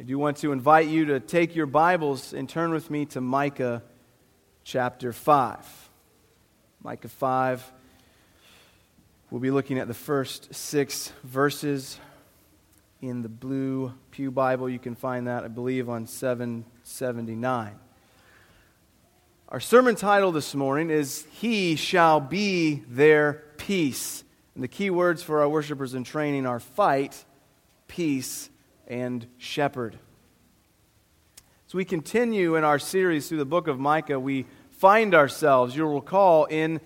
I do want to invite you to take your Bibles and turn with me to Micah chapter 5. Micah 5. We'll be looking at the first six verses in the blue Pew Bible. You can find that, I believe, on 779. Our sermon title this morning is He Shall Be Their Peace. And the key words for our worshipers in training are fight, peace, and shepherd. As we continue in our series through the book of Micah, we find ourselves, you'll recall, in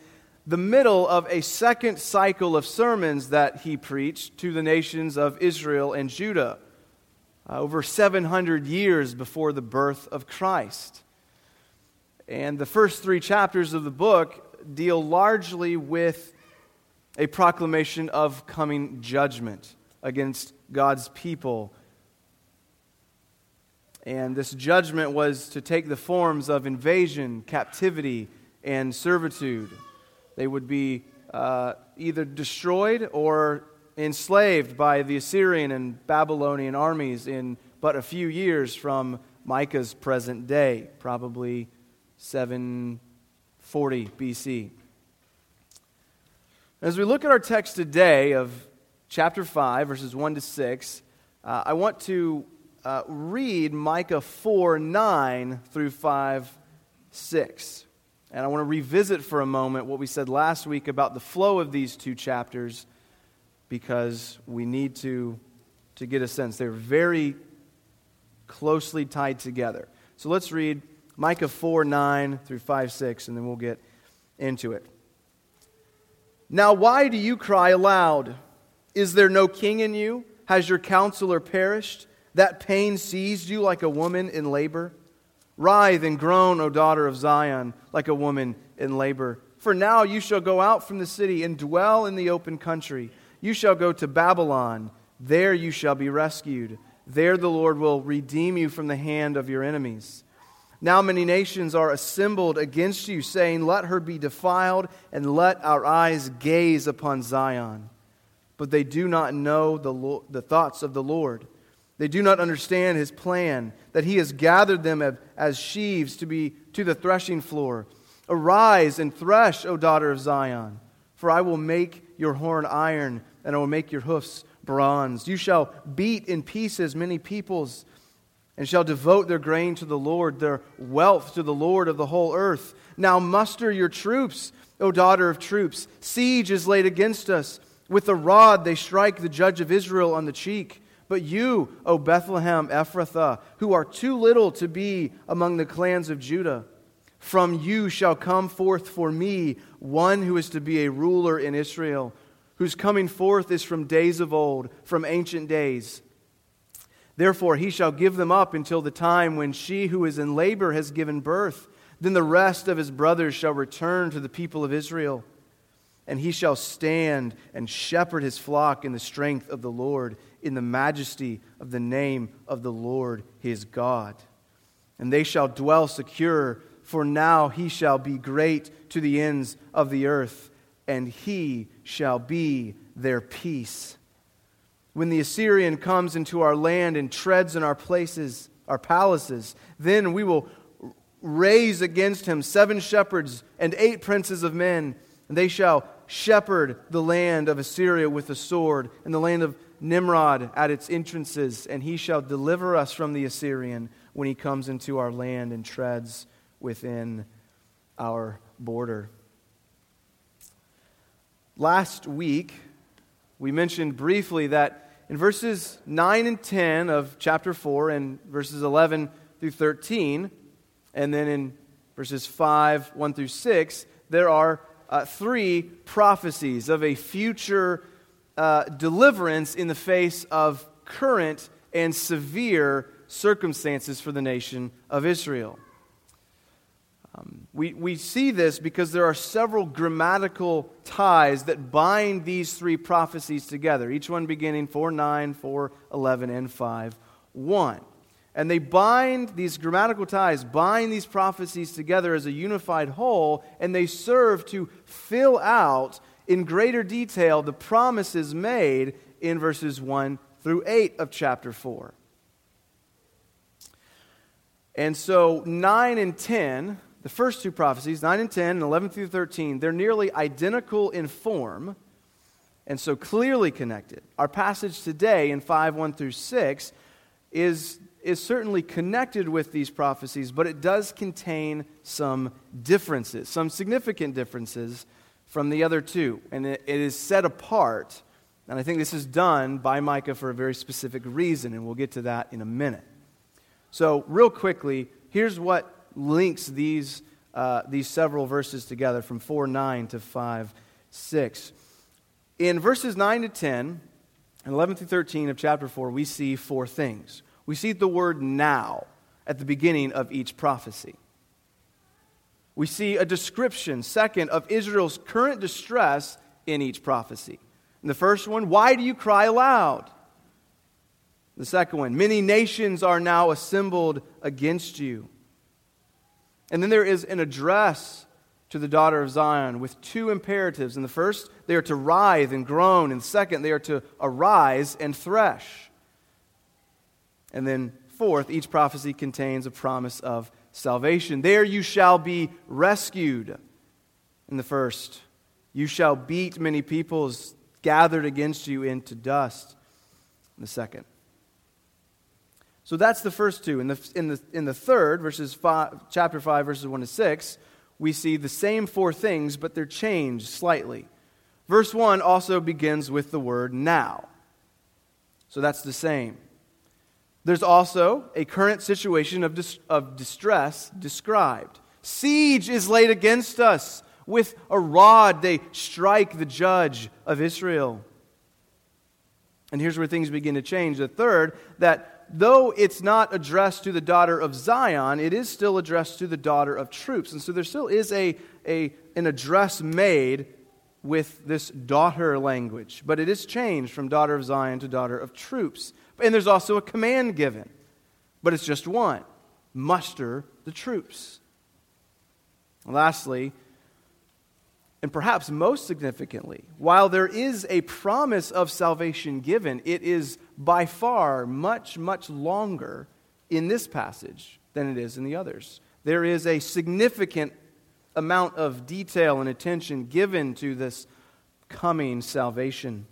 the middle of a second cycle of sermons that he preached to the nations of Israel and Judah, uh, over 700 years before the birth of Christ. And the first three chapters of the book deal largely with a proclamation of coming judgment against God's people and this judgment was to take the forms of invasion, captivity, and servitude. They would be uh, either destroyed or enslaved by the Assyrian and Babylonian armies in but a few years from Micah's present day, probably 740 BC. As we look at our text today of chapter 5, verses 1 to 6, uh, I want to uh, read Micah 4 9 through 5 6. And I want to revisit for a moment what we said last week about the flow of these two chapters because we need to, to get a sense. They're very closely tied together. So let's read Micah 4 9 through 5 6, and then we'll get into it. Now, why do you cry aloud? Is there no king in you? Has your counselor perished? That pain seized you like a woman in labor? Writhe and groan, O daughter of Zion, like a woman in labor. For now you shall go out from the city and dwell in the open country. You shall go to Babylon. There you shall be rescued. There the Lord will redeem you from the hand of your enemies. Now many nations are assembled against you, saying, Let her be defiled, and let our eyes gaze upon Zion. But they do not know the, the thoughts of the Lord they do not understand his plan, that he has gathered them as sheaves to be to the threshing floor. Arise and thresh, O daughter of Zion, for I will make your horn iron, and I will make your hoofs bronze. You shall beat in pieces many peoples, and shall devote their grain to the Lord, their wealth to the Lord of the whole earth. Now muster your troops, O daughter of troops. Siege is laid against us. With a rod they strike the judge of Israel on the cheek. But you, O Bethlehem Ephrathah, who are too little to be among the clans of Judah, from you shall come forth for me one who is to be a ruler in Israel, whose coming forth is from days of old, from ancient days. Therefore, he shall give them up until the time when she who is in labor has given birth. Then the rest of his brothers shall return to the people of Israel. And he shall stand and shepherd his flock in the strength of the Lord in the majesty of the name of the Lord his God. And they shall dwell secure, for now he shall be great to the ends of the earth, and he shall be their peace. When the Assyrian comes into our land and treads in our places, our palaces, then we will raise against him seven shepherds and eight princes of men, and they shall shepherd the land of Assyria with the sword, and the land of Nimrod at its entrances, and he shall deliver us from the Assyrian when he comes into our land and treads within our border. Last week, we mentioned briefly that in verses 9 and 10 of chapter 4 and verses 11 through 13, and then in verses 5, 1 through 6, there are uh, three prophecies of a future uh, deliverance in the face of current and severe circumstances for the nation of Israel. Um, we, we see this because there are several grammatical ties that bind these three prophecies together, each one beginning 4 9, 4 11, and 5 1. And they bind, these grammatical ties bind these prophecies together as a unified whole, and they serve to fill out in greater detail the promises made in verses 1 through 8 of chapter 4. And so 9 and 10, the first two prophecies, 9 and 10 and 11 through 13, they're nearly identical in form and so clearly connected. Our passage today in 5 1 through 6 is, is certainly connected with these prophecies, but it does contain some differences, some significant differences from the other two. And it, it is set apart. And I think this is done by Micah for a very specific reason, and we'll get to that in a minute. So, real quickly, here's what links these, uh, these several verses together from 4 9 to 5 6. In verses 9 to 10, and 11 through 13 of chapter 4, we see four things. We see the word now at the beginning of each prophecy. We see a description, second, of Israel's current distress in each prophecy. In the first one, why do you cry aloud? The second one, many nations are now assembled against you. And then there is an address to the daughter of Zion with two imperatives. In the first, they are to writhe and groan. In the second, they are to arise and thresh. And then, fourth, each prophecy contains a promise of salvation. There you shall be rescued. In the first, you shall beat many peoples gathered against you into dust. In the second. So that's the first two. In the, in the, in the third, verses five, chapter 5, verses 1 to 6, we see the same four things, but they're changed slightly. Verse 1 also begins with the word now. So that's the same. There's also a current situation of, dis- of distress described. Siege is laid against us. With a rod, they strike the judge of Israel. And here's where things begin to change. The third, that though it's not addressed to the daughter of Zion, it is still addressed to the daughter of troops. And so there still is a, a, an address made with this daughter language, but it is changed from daughter of Zion to daughter of troops. And there's also a command given, but it's just one muster the troops. Lastly, and perhaps most significantly, while there is a promise of salvation given, it is by far much, much longer in this passage than it is in the others. There is a significant amount of detail and attention given to this coming salvation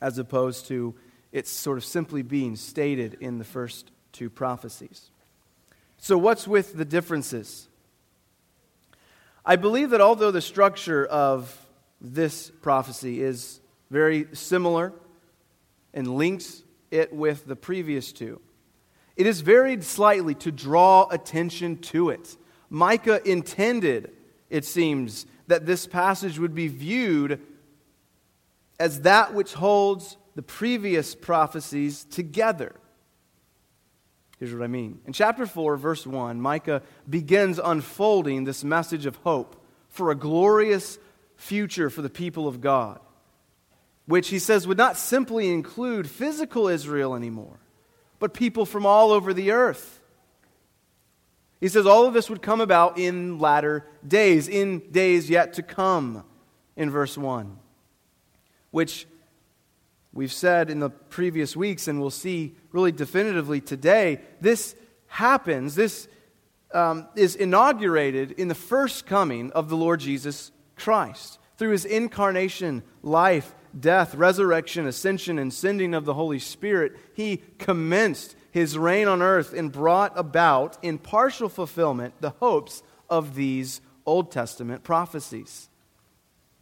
as opposed to it sort of simply being stated in the first two prophecies. So, what's with the differences? I believe that although the structure of this prophecy is very similar and links it with the previous two, it is varied slightly to draw attention to it. Micah intended, it seems, that this passage would be viewed as that which holds the previous prophecies together. Here's what I mean. In chapter 4, verse 1, Micah begins unfolding this message of hope for a glorious future for the people of God, which he says would not simply include physical Israel anymore, but people from all over the earth. He says all of this would come about in latter days, in days yet to come, in verse 1, which we've said in the previous weeks, and we'll see really definitively today, this happens, this um, is inaugurated in the first coming of the Lord Jesus Christ. Through his incarnation, life, death, resurrection, ascension, and sending of the Holy Spirit, he commenced his reign on earth and brought about in partial fulfillment the hopes of these Old Testament prophecies.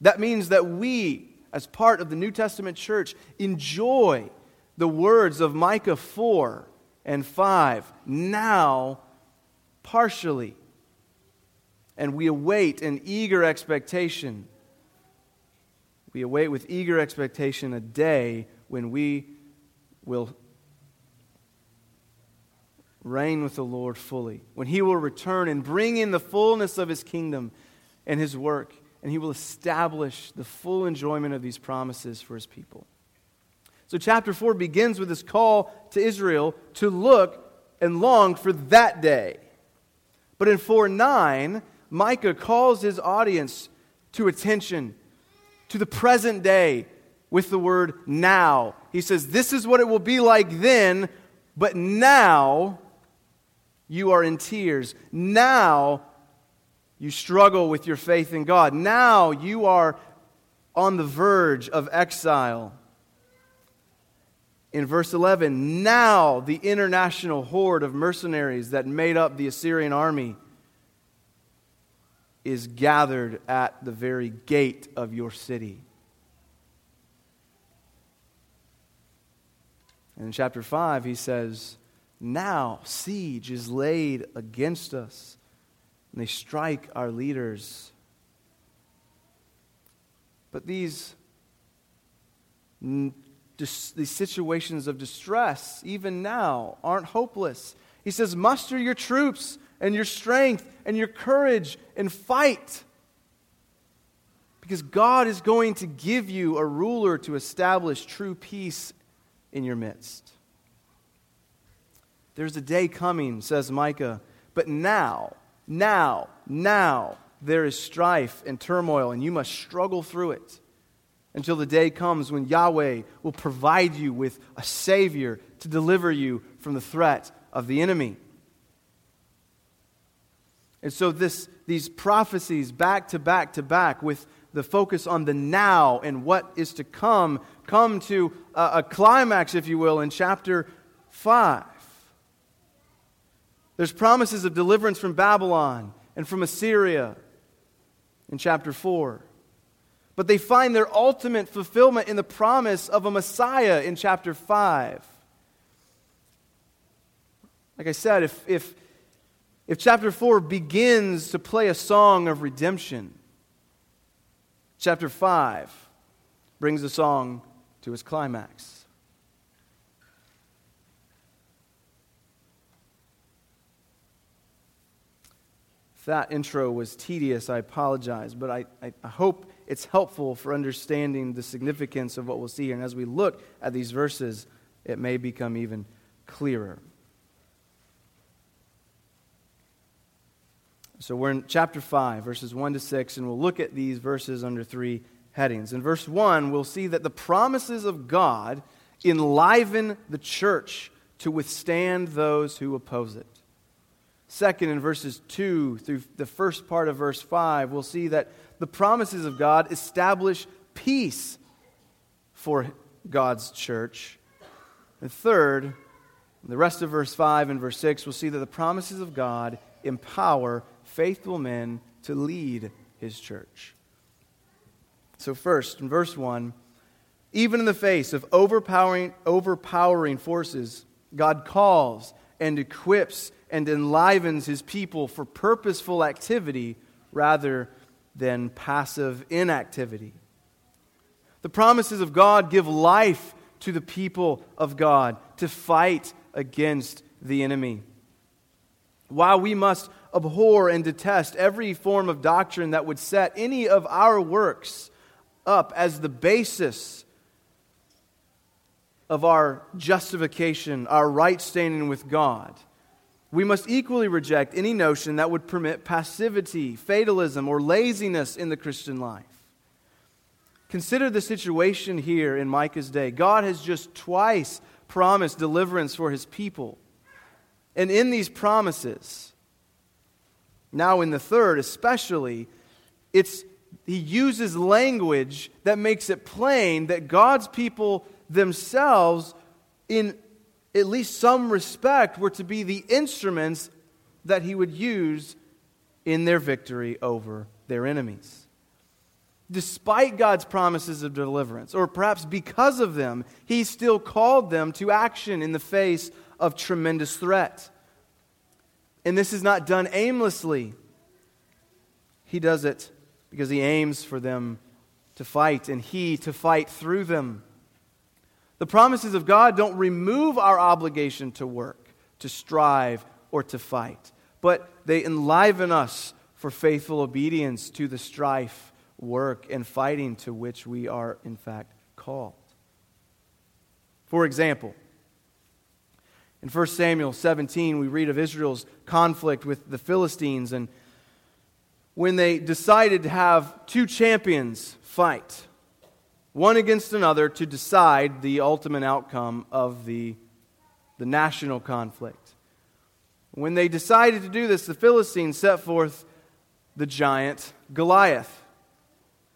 That means that we, as part of the New Testament church, enjoy the words of Micah 4 and 5 now partially. And we await an eager expectation. We await with eager expectation a day when we will reign with the Lord fully, when He will return and bring in the fullness of His kingdom and His work, and He will establish the full enjoyment of these promises for His people. So, chapter 4 begins with this call to Israel to look and long for that day. But in 4 9, Micah calls his audience to attention to the present day with the word now. He says, This is what it will be like then, but now you are in tears. Now you struggle with your faith in God. Now you are on the verge of exile. In verse 11, now the international horde of mercenaries that made up the Assyrian army is gathered at the very gate of your city. And in chapter 5, he says, Now siege is laid against us, and they strike our leaders. But these, these situations of distress, even now, aren't hopeless. He says, Muster your troops and your strength and your courage and fight. Because God is going to give you a ruler to establish true peace in your midst. There's a day coming, says Micah, but now, now, now, there is strife and turmoil, and you must struggle through it until the day comes when Yahweh will provide you with a Savior to deliver you from the threat of the enemy. And so, this, these prophecies, back to back to back, with the focus on the now and what is to come, come to a, a climax, if you will, in chapter 5. There's promises of deliverance from Babylon and from Assyria in chapter 4. But they find their ultimate fulfillment in the promise of a Messiah in chapter 5. Like I said, if, if, if chapter 4 begins to play a song of redemption, chapter 5 brings the song to its climax. That intro was tedious, I apologize, but I, I, hope it's helpful for understanding the significance of what we'll see here. And as we look at these verses, it may become even clearer. So we're in chapter 5, verses 1 to 6, and we'll look at these verses under three headings. In verse 1, we'll see that the promises of God enliven the church to withstand those who oppose it. Second, in verses 2 through the first part of verse 5, we'll see that the promises of God establish peace for God's church. And third, the rest of verse 5 and verse 6, we'll see that the promises of God empower faithful men to lead his church. So, first, in verse 1, even in the face of overpowering, overpowering forces, God calls and equips and enlivens his people for purposeful activity rather than passive inactivity. The promises of God give life to the people of God to fight against the enemy. While we must abhor and detest every form of doctrine that would set any of our works up as the basis of our justification, our right standing with God. We must equally reject any notion that would permit passivity, fatalism, or laziness in the Christian life. Consider the situation here in Micah's day. God has just twice promised deliverance for his people. And in these promises, now, in the third, especially, it's, he uses language that makes it plain that God's people themselves, in at least some respect, were to be the instruments that he would use in their victory over their enemies. Despite God's promises of deliverance, or perhaps because of them, he still called them to action in the face of tremendous threat. And this is not done aimlessly. He does it because he aims for them to fight and he to fight through them. The promises of God don't remove our obligation to work, to strive, or to fight, but they enliven us for faithful obedience to the strife, work, and fighting to which we are, in fact, called. For example, in 1 Samuel 17, we read of Israel's conflict with the Philistines and when they decided to have two champions fight, one against another, to decide the ultimate outcome of the, the national conflict. When they decided to do this, the Philistines set forth the giant Goliath.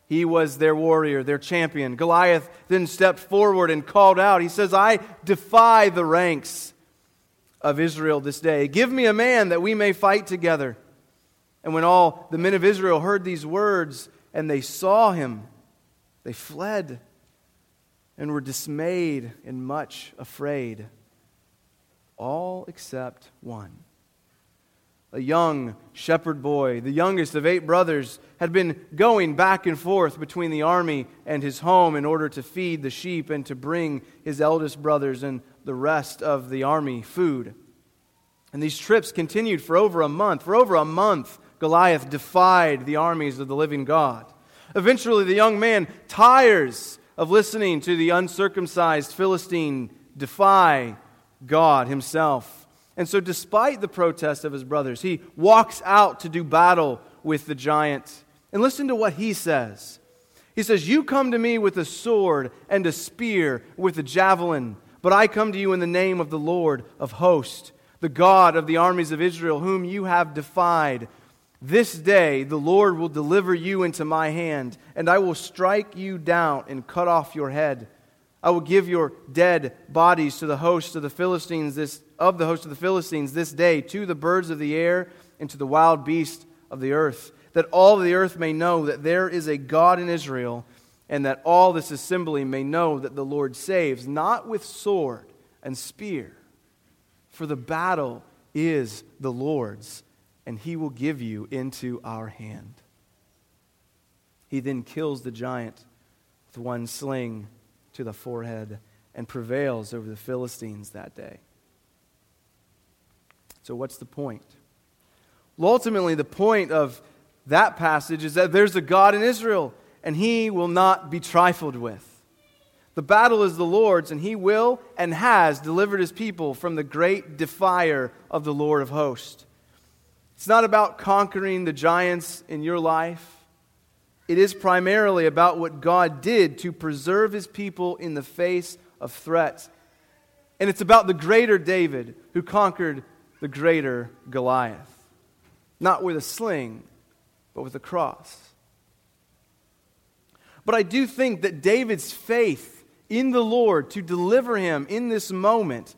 He was their warrior, their champion. Goliath then stepped forward and called out. He says, I defy the ranks of Israel this day. Give me a man that we may fight together. And when all the men of Israel heard these words and they saw him, they fled and were dismayed and much afraid, all except one a young shepherd boy, the youngest of eight brothers, had been going back and forth between the army and his home in order to feed the sheep and to bring his eldest brothers and the rest of the army food. And these trips continued for over a month. For over a month, Goliath defied the armies of the living God. Eventually, the young man tires of listening to the uncircumcised Philistine defy God himself. And so, despite the protest of his brothers, he walks out to do battle with the giant. And listen to what he says. He says, You come to me with a sword and a spear, with a javelin, but I come to you in the name of the Lord of hosts, the God of the armies of Israel, whom you have defied. This day the Lord will deliver you into my hand, and I will strike you down and cut off your head. I will give your dead bodies to the host of the Philistines this, of the host of the Philistines this day, to the birds of the air and to the wild beasts of the earth, that all the earth may know that there is a God in Israel, and that all this assembly may know that the Lord saves, not with sword and spear, for the battle is the Lord's, and he will give you into our hand. He then kills the giant with one sling to the forehead and prevails over the Philistines that day. So, what's the point? Well, ultimately, the point of that passage is that there's a God in Israel, and he will not be trifled with. The battle is the Lord's, and he will and has delivered his people from the great defier of the Lord of hosts. It's not about conquering the giants in your life. It is primarily about what God did to preserve his people in the face of threats. And it's about the greater David who conquered the greater Goliath. Not with a sling, but with a cross. But I do think that David's faith in the Lord to deliver him in this moment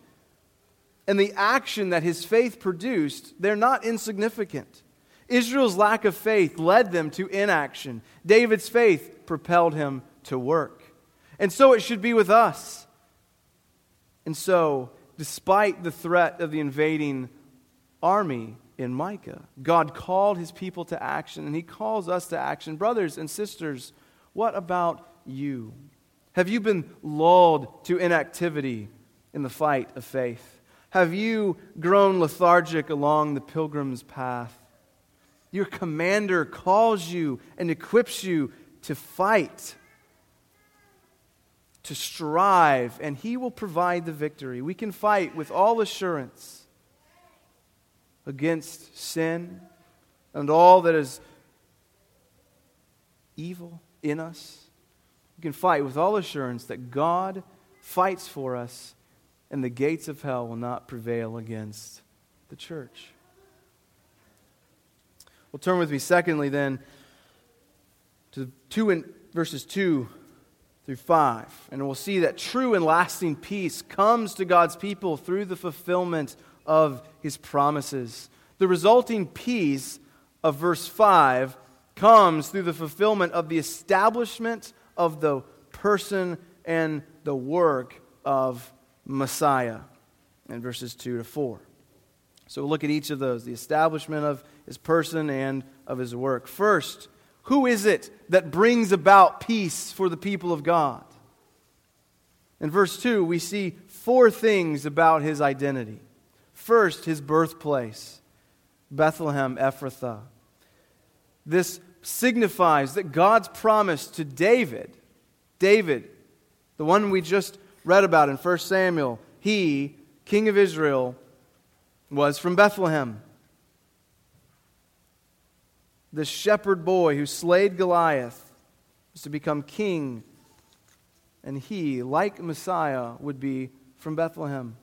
and the action that his faith produced, they're not insignificant. Israel's lack of faith led them to inaction. David's faith propelled him to work. And so it should be with us. And so, despite the threat of the invading army in Micah, God called his people to action, and he calls us to action. Brothers and sisters, what about you? Have you been lulled to inactivity in the fight of faith? Have you grown lethargic along the pilgrim's path? Your commander calls you and equips you to fight, to strive, and he will provide the victory. We can fight with all assurance against sin and all that is evil in us. We can fight with all assurance that God fights for us and the gates of hell will not prevail against the church. Well, turn with me, secondly, then, to two in, verses 2 through 5. And we'll see that true and lasting peace comes to God's people through the fulfillment of his promises. The resulting peace of verse 5 comes through the fulfillment of the establishment of the person and the work of Messiah in verses 2 to 4. So we'll look at each of those the establishment of his person and of his work. First, who is it that brings about peace for the people of God? In verse 2, we see four things about his identity. First, his birthplace, Bethlehem Ephrathah. This signifies that God's promise to David, David, the one we just read about in 1 Samuel, he, king of Israel, was from Bethlehem the shepherd boy who slayed Goliath was to become king, and he, like Messiah, would be from Bethlehem.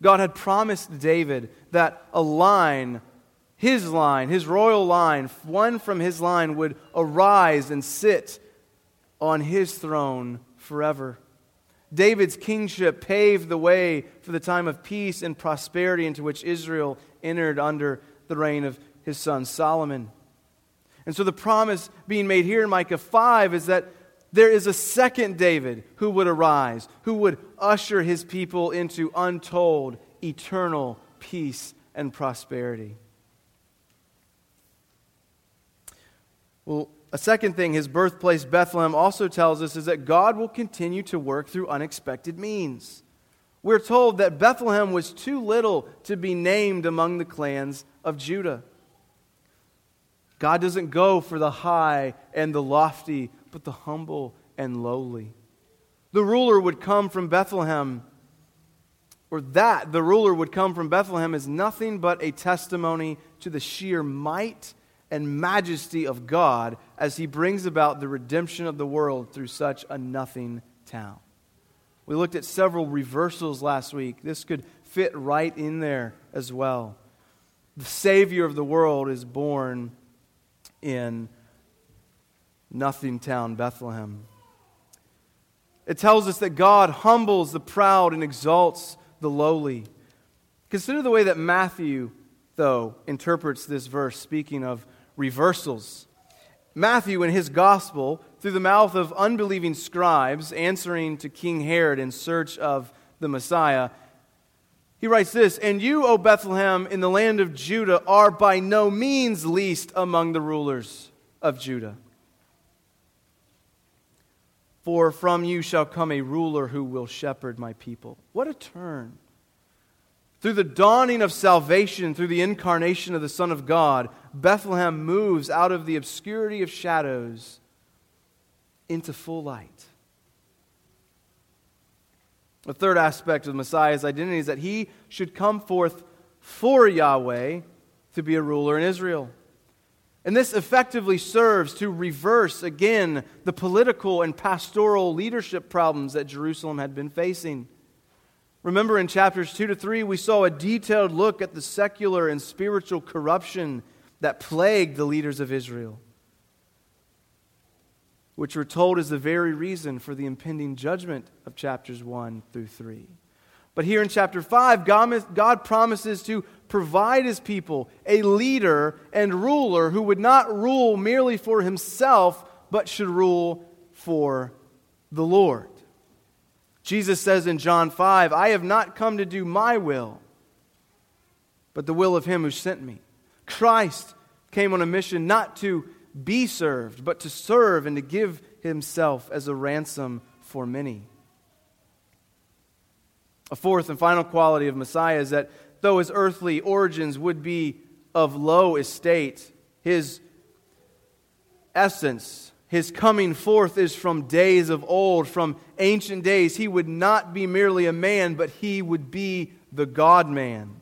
God had promised David that a line, his line, his royal line, one from his line would arise and sit on his throne forever. David's kingship paved the way for the time of peace and prosperity into which Israel entered under the reign of his son Solomon. And so the promise being made here in Micah 5 is that there is a second David who would arise, who would usher his people into untold, eternal peace and prosperity. Well, a second thing his birthplace, Bethlehem, also tells us is that God will continue to work through unexpected means. We're told that Bethlehem was too little to be named among the clans of Judah. God doesn't go for the high and the lofty, but the humble and lowly. The ruler would come from Bethlehem, or that the ruler would come from Bethlehem is nothing but a testimony to the sheer might and majesty of God as he brings about the redemption of the world through such a nothing town. We looked at several reversals last week. This could fit right in there as well. The Savior of the world is born in nothing town, Bethlehem. It tells us that God humbles the proud and exalts the lowly. Consider the way that Matthew, though, interprets this verse, speaking of reversals. Matthew, in his gospel, through the mouth of unbelieving scribes answering to King Herod in search of the Messiah, he writes this And you, O Bethlehem, in the land of Judah, are by no means least among the rulers of Judah. For from you shall come a ruler who will shepherd my people. What a turn! Through the dawning of salvation, through the incarnation of the Son of God, Bethlehem moves out of the obscurity of shadows into full light. The third aspect of Messiah's identity is that he should come forth for Yahweh to be a ruler in Israel. And this effectively serves to reverse again the political and pastoral leadership problems that Jerusalem had been facing. Remember in chapters 2 to 3, we saw a detailed look at the secular and spiritual corruption that plagued the leaders of Israel, which we're told is the very reason for the impending judgment of chapters 1 through 3. But here in chapter 5, God promises to provide his people a leader and ruler who would not rule merely for himself, but should rule for the Lord. Jesus says in John 5, I have not come to do my will, but the will of him who sent me. Christ came on a mission not to be served, but to serve and to give himself as a ransom for many. A fourth and final quality of Messiah is that though his earthly origins would be of low estate, his essence his coming forth is from days of old, from ancient days. He would not be merely a man, but he would be the God man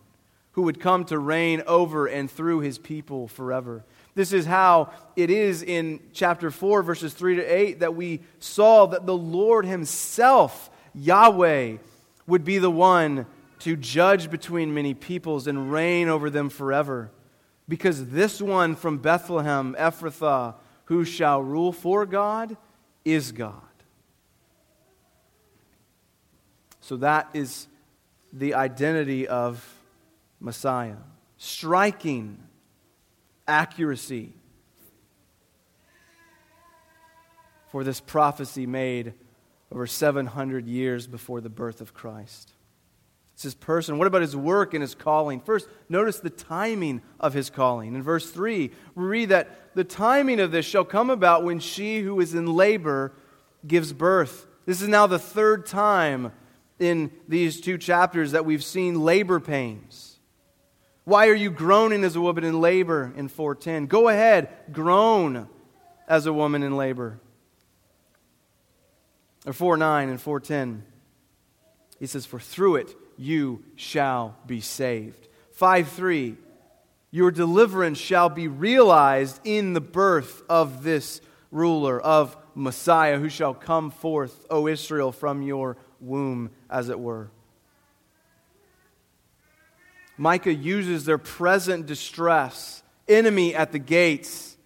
who would come to reign over and through his people forever. This is how it is in chapter 4, verses 3 to 8, that we saw that the Lord himself, Yahweh, would be the one to judge between many peoples and reign over them forever. Because this one from Bethlehem, Ephrathah, who shall rule for God is God. So that is the identity of Messiah. Striking accuracy for this prophecy made over 700 years before the birth of Christ. It's his person. What about his work and his calling? First, notice the timing of his calling. In verse 3, we read that the timing of this shall come about when she who is in labor gives birth. This is now the third time in these two chapters that we've seen labor pains. Why are you groaning as a woman in labor in 410? Go ahead, groan as a woman in labor. Or 4 9 and 410. He says, For through it you shall be saved. 5 3, your deliverance shall be realized in the birth of this ruler, of Messiah, who shall come forth, O Israel, from your womb, as it were. Micah uses their present distress, enemy at the gates,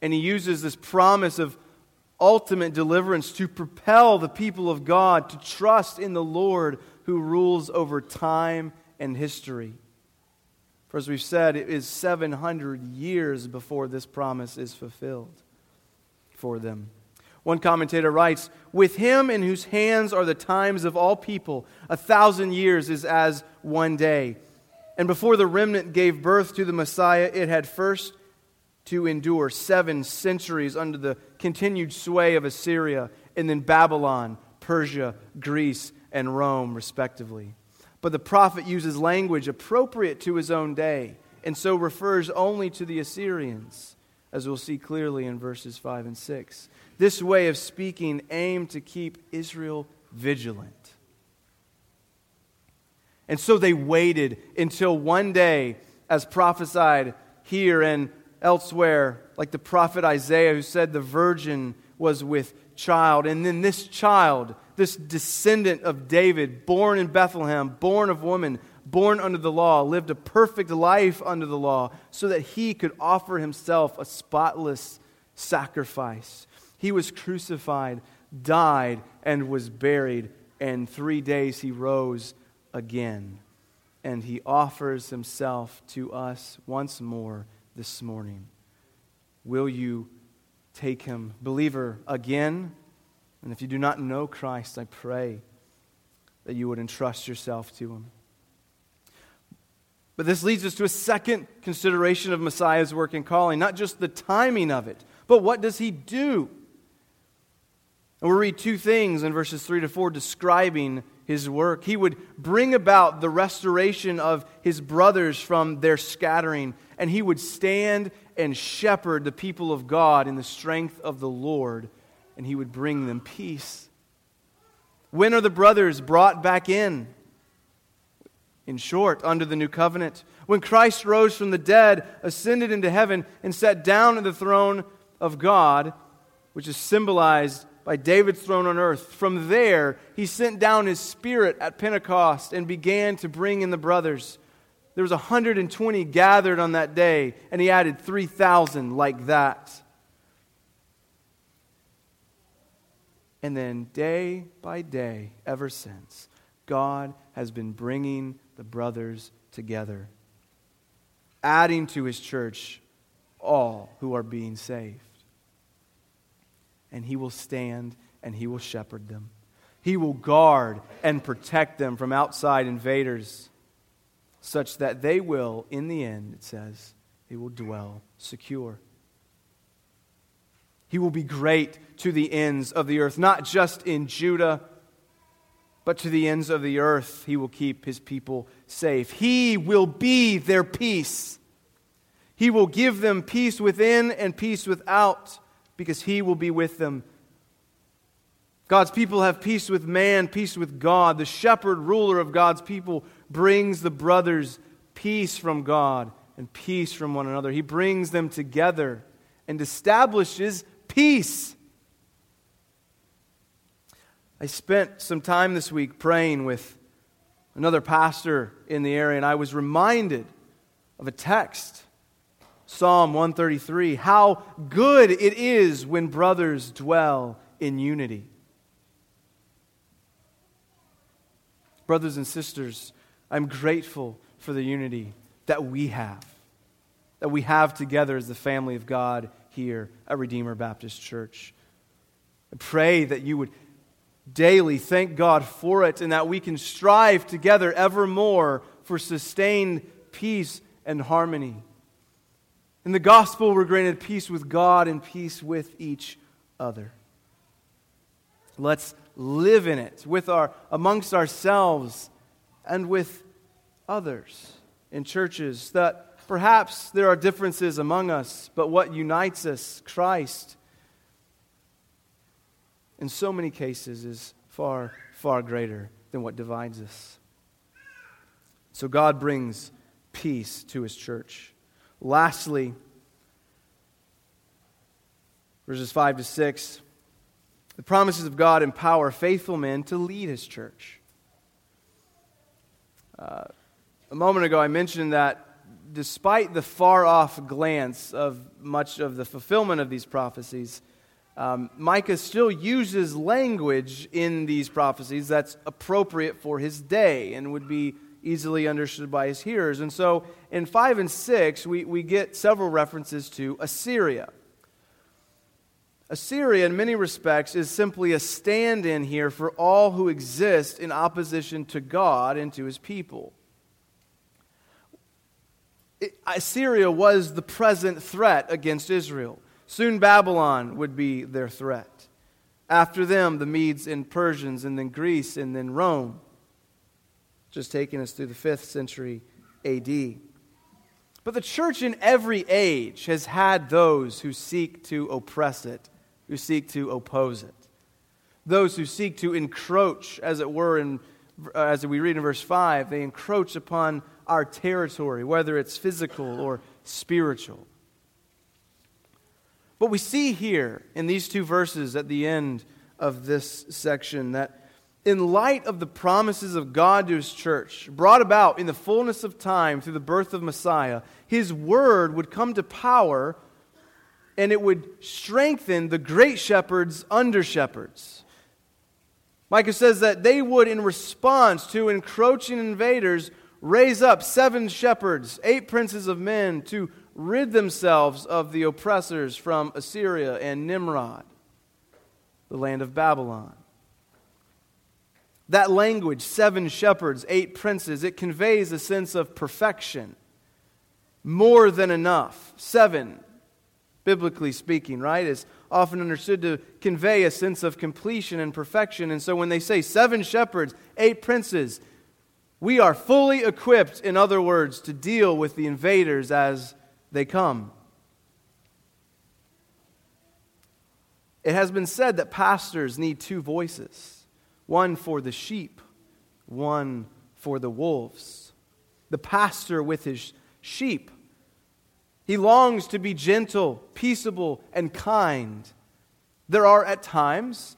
and he uses this promise of ultimate deliverance to propel the people of God to trust in the Lord who rules over time and history. For as we've said, it is 700 years before this promise is fulfilled for them. One commentator writes With him in whose hands are the times of all people, a thousand years is as one day. And before the remnant gave birth to the Messiah, it had first to endure seven centuries under the continued sway of Assyria, and then Babylon, Persia, Greece, and Rome, respectively. But the prophet uses language appropriate to his own day, and so refers only to the Assyrians, as we'll see clearly in verses 5 and 6. This way of speaking aimed to keep Israel vigilant. And so they waited until one day, as prophesied here and elsewhere, like the prophet Isaiah, who said the virgin was with child. And then this child, this descendant of David, born in Bethlehem, born of woman, born under the law, lived a perfect life under the law, so that he could offer himself a spotless sacrifice. He was crucified, died, and was buried, and three days he rose again. And he offers himself to us once more this morning. Will you take him, believer, again? And if you do not know Christ, I pray that you would entrust yourself to him. But this leads us to a second consideration of Messiah's work and calling, not just the timing of it, but what does he do? And we'll read two things in verses 3 to 4 describing his work. He would bring about the restoration of his brothers from their scattering, and he would stand and shepherd the people of God in the strength of the Lord, and he would bring them peace. When are the brothers brought back in? In short, under the new covenant. When Christ rose from the dead, ascended into heaven, and sat down at the throne of God, which is symbolized by David's throne on earth. From there, he sent down his spirit at Pentecost and began to bring in the brothers. There was 120 gathered on that day, and he added 3,000 like that. And then, day by day, ever since, God has been bringing the brothers together, adding to his church all who are being saved and he will stand and he will shepherd them. He will guard and protect them from outside invaders, such that they will, in the end, it says, they will dwell secure. He will be great to the ends of the earth, not just in Judah, but to the ends of the earth. He will keep his people safe. He will be their peace. He will give them peace within and peace without because he will be with them. God's people have peace with man, peace with God. The shepherd, ruler of God's people, brings the brothers peace from God and peace from one another. He brings them together and establishes peace. I spent some time this week praying with another pastor in the area, and I was reminded of a text Psalm 133 How good it is when brothers dwell in unity. Brothers and sisters, I'm grateful for the unity that we have, that we have together as the family of God here at Redeemer Baptist Church. I pray that you would daily thank God for it and that we can strive together evermore for sustained peace and harmony. In the gospel, we're granted peace with God and peace with each other. Let's live in it with our, amongst ourselves and with others in churches that perhaps there are differences among us, but what unites us, Christ, in so many cases is far, far greater than what divides us. So God brings peace to his church. Lastly, verses 5 to 6, the promises of God empower faithful men to lead his church. Uh, A moment ago, I mentioned that despite the far off glance of much of the fulfillment of these prophecies, um, Micah still uses language in these prophecies that's appropriate for his day and would be easily understood by his hearers. And so in 5 and 6, we, we get several references to Assyria. Assyria, in many respects, is simply a stand in here for all who exist in opposition to God and to his people. Assyria was the present threat against Israel. Soon Babylon would be their threat. After them, the Medes and Persians, and then Greece, and then Rome. Just taking us through the 5th century AD. But the church in every age has had those who seek to oppress it, who seek to oppose it. Those who seek to encroach, as it were, in, Uh, as we read in verse 5, they encroach upon our territory, whether it's physical or spiritual. But we see here in these two verses at the end of this section that in light of the promises of God to his church, brought about in the fullness of time through the birth of Messiah, his word would come to power and it would strengthen the great shepherds under shepherds. Micah says that they would, in response to encroaching invaders, raise up seven shepherds, eight princes of men, to rid themselves of the oppressors from Assyria and Nimrod, the land of Babylon. That language, seven shepherds, eight princes, it conveys a sense of perfection. More than enough. Seven, biblically speaking, right, is often understood to convey a sense of completion and perfection. And so when they say seven shepherds, eight princes, we are fully equipped, in other words, to deal with the invaders as they come. It has been said that pastors need two voices one for the sheep, one for the wolves. The pastor with his sheep. He longs to be gentle, peaceable, and kind. There are at times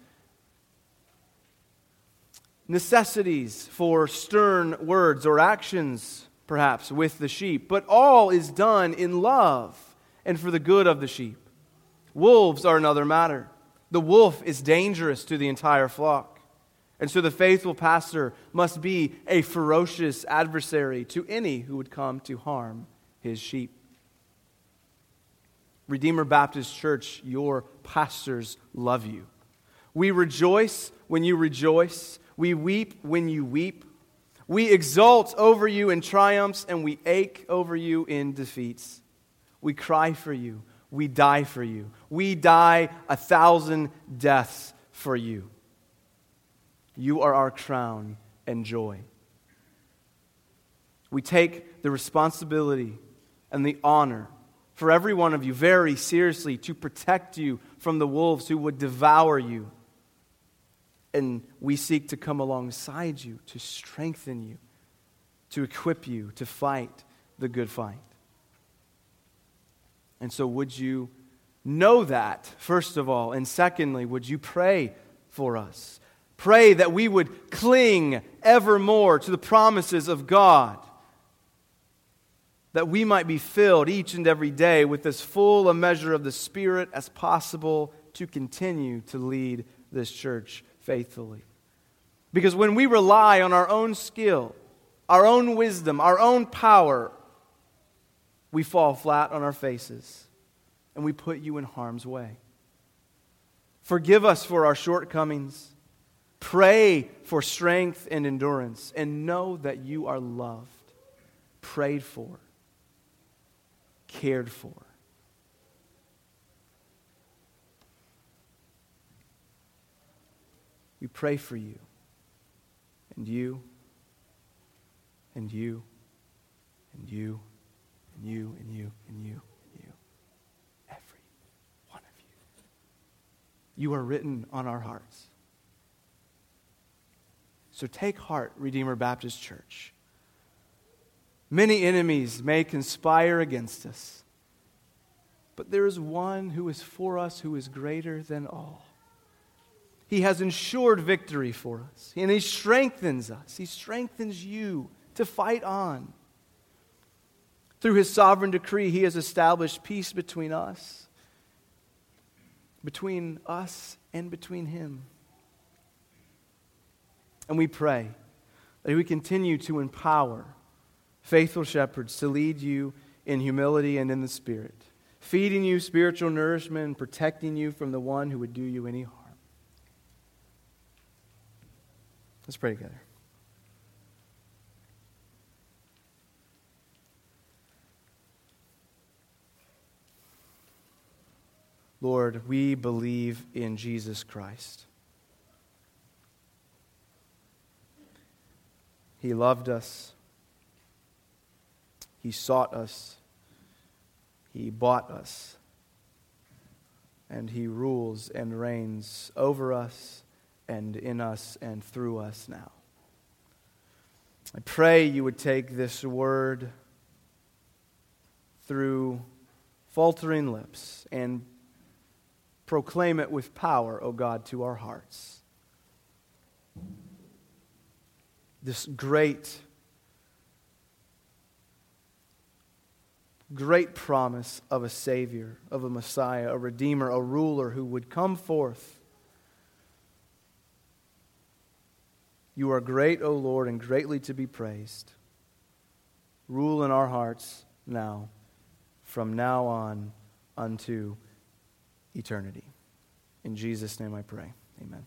necessities for stern words or actions, perhaps, with the sheep, but all is done in love and for the good of the sheep. Wolves are another matter. The wolf is dangerous to the entire flock. And so the faithful pastor must be a ferocious adversary to any who would come to harm his sheep. Redeemer Baptist Church, your pastors love you. We rejoice when you rejoice. We weep when you weep. We exult over you in triumphs, and we ache over you in defeats. We cry for you. We die for you. We die a thousand deaths for you. You are our crown and joy. We take the responsibility and the honor for every one of you very seriously to protect you from the wolves who would devour you and we seek to come alongside you, to strengthen you, to equip you to fight the good fight. And so, would you know that, first of all? And secondly, would you pray for us? Pray that we would cling evermore to the promises of God, that we might be filled each and every day with as full a measure of the Spirit as possible to continue to lead this church faithfully. Because when we rely on our own skill, our own wisdom, our own power, we fall flat on our faces and we put you in harm's way. Forgive us for our shortcomings. Pray for strength and endurance, and know that you are loved, prayed for, cared for. We pray for you, and you, and you, and you, and you, and you, and you, and you. Every one of you. You are written on our hearts. So take heart, Redeemer Baptist Church. Many enemies may conspire against us, but there is one who is for us who is greater than all. He has ensured victory for us. And He strengthens us. He strengthens you to fight on. Through his sovereign decree, he has established peace between us, between us and between him. And we pray that we continue to empower faithful shepherds to lead you in humility and in the Spirit, feeding you spiritual nourishment and protecting you from the one who would do you any harm. Let's pray together. Lord, we believe in Jesus Christ. He loved us. He sought us. He bought us. And He rules and reigns over us and in us and through us now. I pray you would take this word through faltering lips and proclaim it with power, O God, to our hearts. This great, great promise of a Savior, of a Messiah, a Redeemer, a ruler who would come forth. You are great, O Lord, and greatly to be praised. Rule in our hearts now, from now on unto eternity. In Jesus' name I pray. Amen.